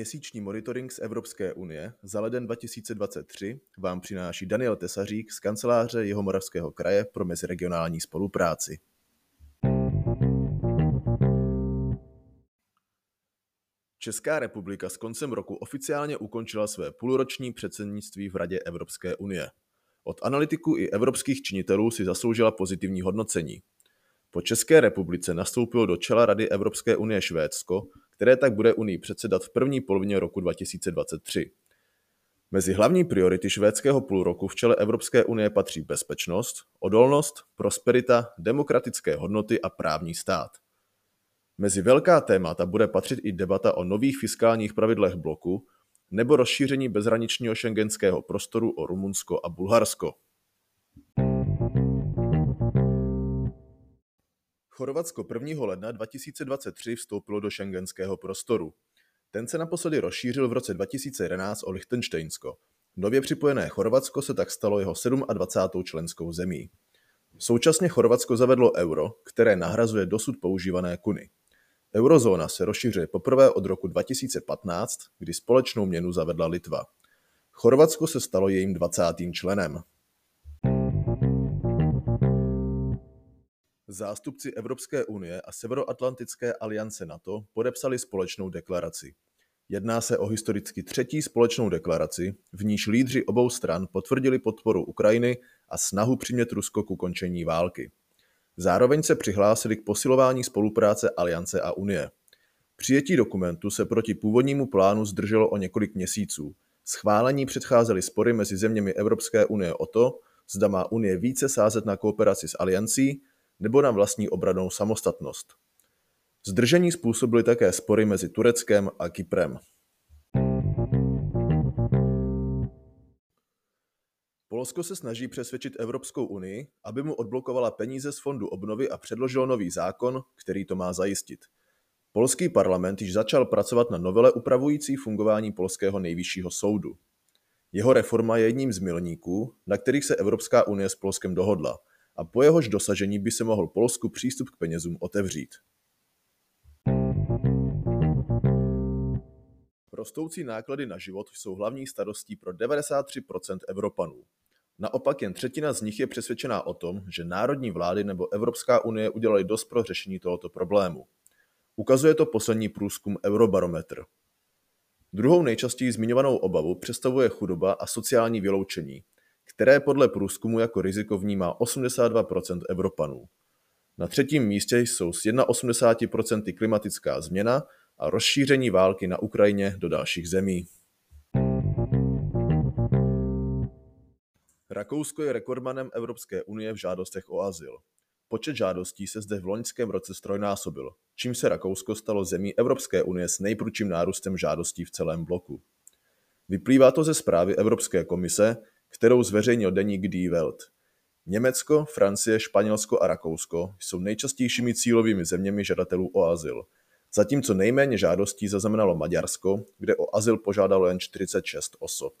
Měsíční monitoring z Evropské unie za leden 2023 vám přináší Daniel Tesařík z kanceláře Jihomoravského kraje pro meziregionální spolupráci. Česká republika s koncem roku oficiálně ukončila své půlroční předsednictví v Radě Evropské unie. Od analytiků i evropských činitelů si zasloužila pozitivní hodnocení. Po České republice nastoupilo do čela Rady Evropské unie Švédsko, které tak bude Unii předsedat v první polovině roku 2023. Mezi hlavní priority švédského půlroku v čele Evropské unie patří bezpečnost, odolnost, prosperita, demokratické hodnoty a právní stát. Mezi velká témata bude patřit i debata o nových fiskálních pravidlech bloku nebo rozšíření bezhraničního šengenského prostoru o Rumunsko a Bulharsko. Chorvatsko 1. ledna 2023 vstoupilo do šengenského prostoru. Ten se naposledy rozšířil v roce 2011 o Lichtensteinsko. Nově připojené Chorvatsko se tak stalo jeho 27. členskou zemí. Současně Chorvatsko zavedlo euro, které nahrazuje dosud používané kuny. Eurozóna se rozšiřuje poprvé od roku 2015, kdy společnou měnu zavedla Litva. Chorvatsko se stalo jejím 20. členem. Zástupci Evropské unie a Severoatlantické aliance NATO podepsali společnou deklaraci. Jedná se o historicky třetí společnou deklaraci, v níž lídři obou stran potvrdili podporu Ukrajiny a snahu přimět Rusko k ukončení války. Zároveň se přihlásili k posilování spolupráce Aliance a Unie. Přijetí dokumentu se proti původnímu plánu zdrželo o několik měsíců. Schválení předcházely spory mezi zeměmi Evropské unie o to, zda má Unie více sázet na kooperaci s Aliancí nebo na vlastní obranou samostatnost. Zdržení způsobily také spory mezi Tureckem a Kyprem. Polsko se snaží přesvědčit Evropskou unii, aby mu odblokovala peníze z fondu obnovy a předložilo nový zákon, který to má zajistit. Polský parlament již začal pracovat na novele upravující fungování polského nejvyššího soudu. Jeho reforma je jedním z milníků, na kterých se Evropská unie s Polskem dohodla a po jehož dosažení by se mohl Polsku přístup k penězům otevřít. Rostoucí náklady na život jsou hlavní starostí pro 93% Evropanů. Naopak jen třetina z nich je přesvědčená o tom, že národní vlády nebo Evropská unie udělali dost pro řešení tohoto problému. Ukazuje to poslední průzkum Eurobarometr. Druhou nejčastěji zmiňovanou obavu představuje chudoba a sociální vyloučení, které podle průzkumu jako riziko vnímá 82% Evropanů. Na třetím místě jsou s 81% klimatická změna a rozšíření války na Ukrajině do dalších zemí. Rakousko je rekordmanem Evropské unie v žádostech o azyl. Počet žádostí se zde v loňském roce strojnásobil, čím se Rakousko stalo zemí Evropské unie s nejprudším nárůstem žádostí v celém bloku. Vyplývá to ze zprávy Evropské komise, kterou zveřejnil deník Die Welt. Německo, Francie, Španělsko a Rakousko jsou nejčastějšími cílovými zeměmi žadatelů o azyl, zatímco nejméně žádostí zaznamenalo Maďarsko, kde o azyl požádalo jen 46 osob.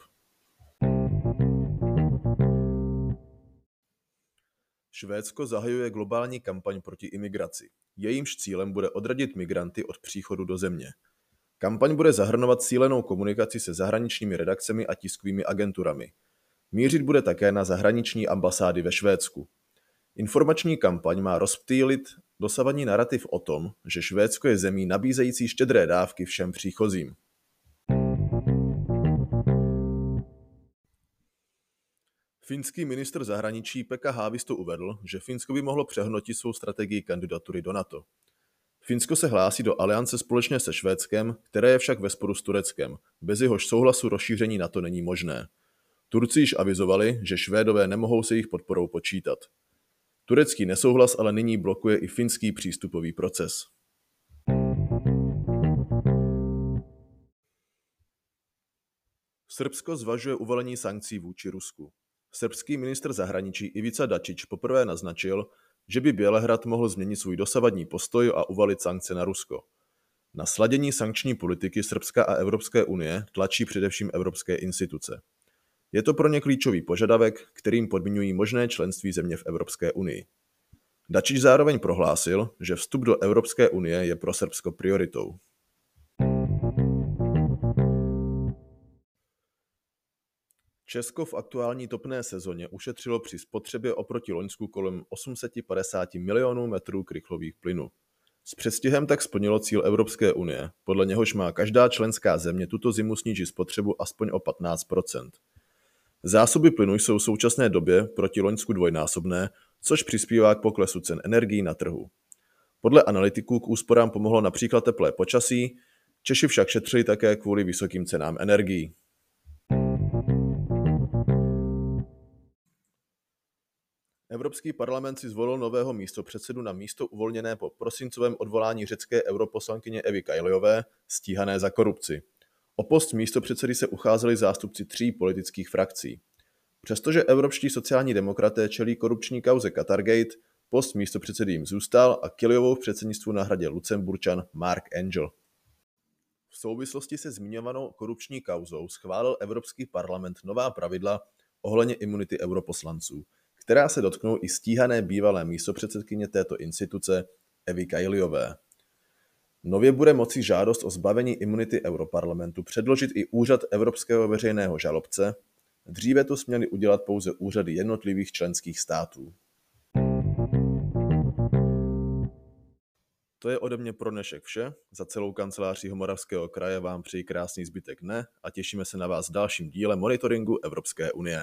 Švédsko zahajuje globální kampaň proti imigraci. Jejímž cílem bude odradit migranty od příchodu do země. Kampaň bude zahrnovat cílenou komunikaci se zahraničními redakcemi a tiskovými agenturami. Mířit bude také na zahraniční ambasády ve Švédsku. Informační kampaň má rozptýlit dosavadní narrativ o tom, že Švédsko je zemí nabízející štědré dávky všem příchozím. Finský ministr zahraničí Pekka Haavisto uvedl, že Finsko by mohlo přehnotit svou strategii kandidatury do NATO. Finsko se hlásí do aliance společně se Švédskem, které je však ve sporu s Tureckem. Bez jehož souhlasu rozšíření NATO není možné. Turci již avizovali, že Švédové nemohou se jejich podporou počítat. Turecký nesouhlas ale nyní blokuje i finský přístupový proces. Srbsko zvažuje uvalení sankcí vůči Rusku. Srbský ministr zahraničí Ivica Dačič poprvé naznačil, že by Bělehrad mohl změnit svůj dosavadní postoj a uvalit sankce na Rusko. Na sladění sankční politiky Srbska a Evropské unie tlačí především evropské instituce. Je to pro ně klíčový požadavek, kterým podmiňují možné členství země v Evropské unii. Dačič zároveň prohlásil, že vstup do Evropské unie je pro Srbsko prioritou. Česko v aktuální topné sezóně ušetřilo při spotřebě oproti Loňsku kolem 850 milionů metrů krychlových plynů. S předstihem tak splnilo cíl Evropské unie, podle něhož má každá členská země tuto zimu snížit spotřebu aspoň o 15 Zásoby plynu jsou v současné době proti Loňsku dvojnásobné, což přispívá k poklesu cen energií na trhu. Podle analytiků k úsporám pomohlo například teplé počasí, Češi však šetřili také kvůli vysokým cenám energií. Evropský parlament si zvolil nového místopředsedu na místo uvolněné po prosincovém odvolání řecké europoslankyně Evy Kajliové, stíhané za korupci. O post místopředsedy se ucházeli zástupci tří politických frakcí. Přestože evropští sociální demokraté čelí korupční kauze Qatargate, post místopředsedy jim zůstal a Kiliovou v předsednictvu nahradil Lucemburčan Mark Angel. V souvislosti se zmiňovanou korupční kauzou schválil Evropský parlament nová pravidla ohledně imunity europoslanců – která se dotknou i stíhané bývalé místopředsedkyně této instituce Evy Kajliové. Nově bude moci žádost o zbavení imunity Europarlamentu předložit i úřad Evropského veřejného žalobce, dříve to směly udělat pouze úřady jednotlivých členských států. To je ode mě pro dnešek vše. Za celou kanceláří Homoravského kraje vám přeji krásný zbytek dne a těšíme se na vás dalším díle monitoringu Evropské unie.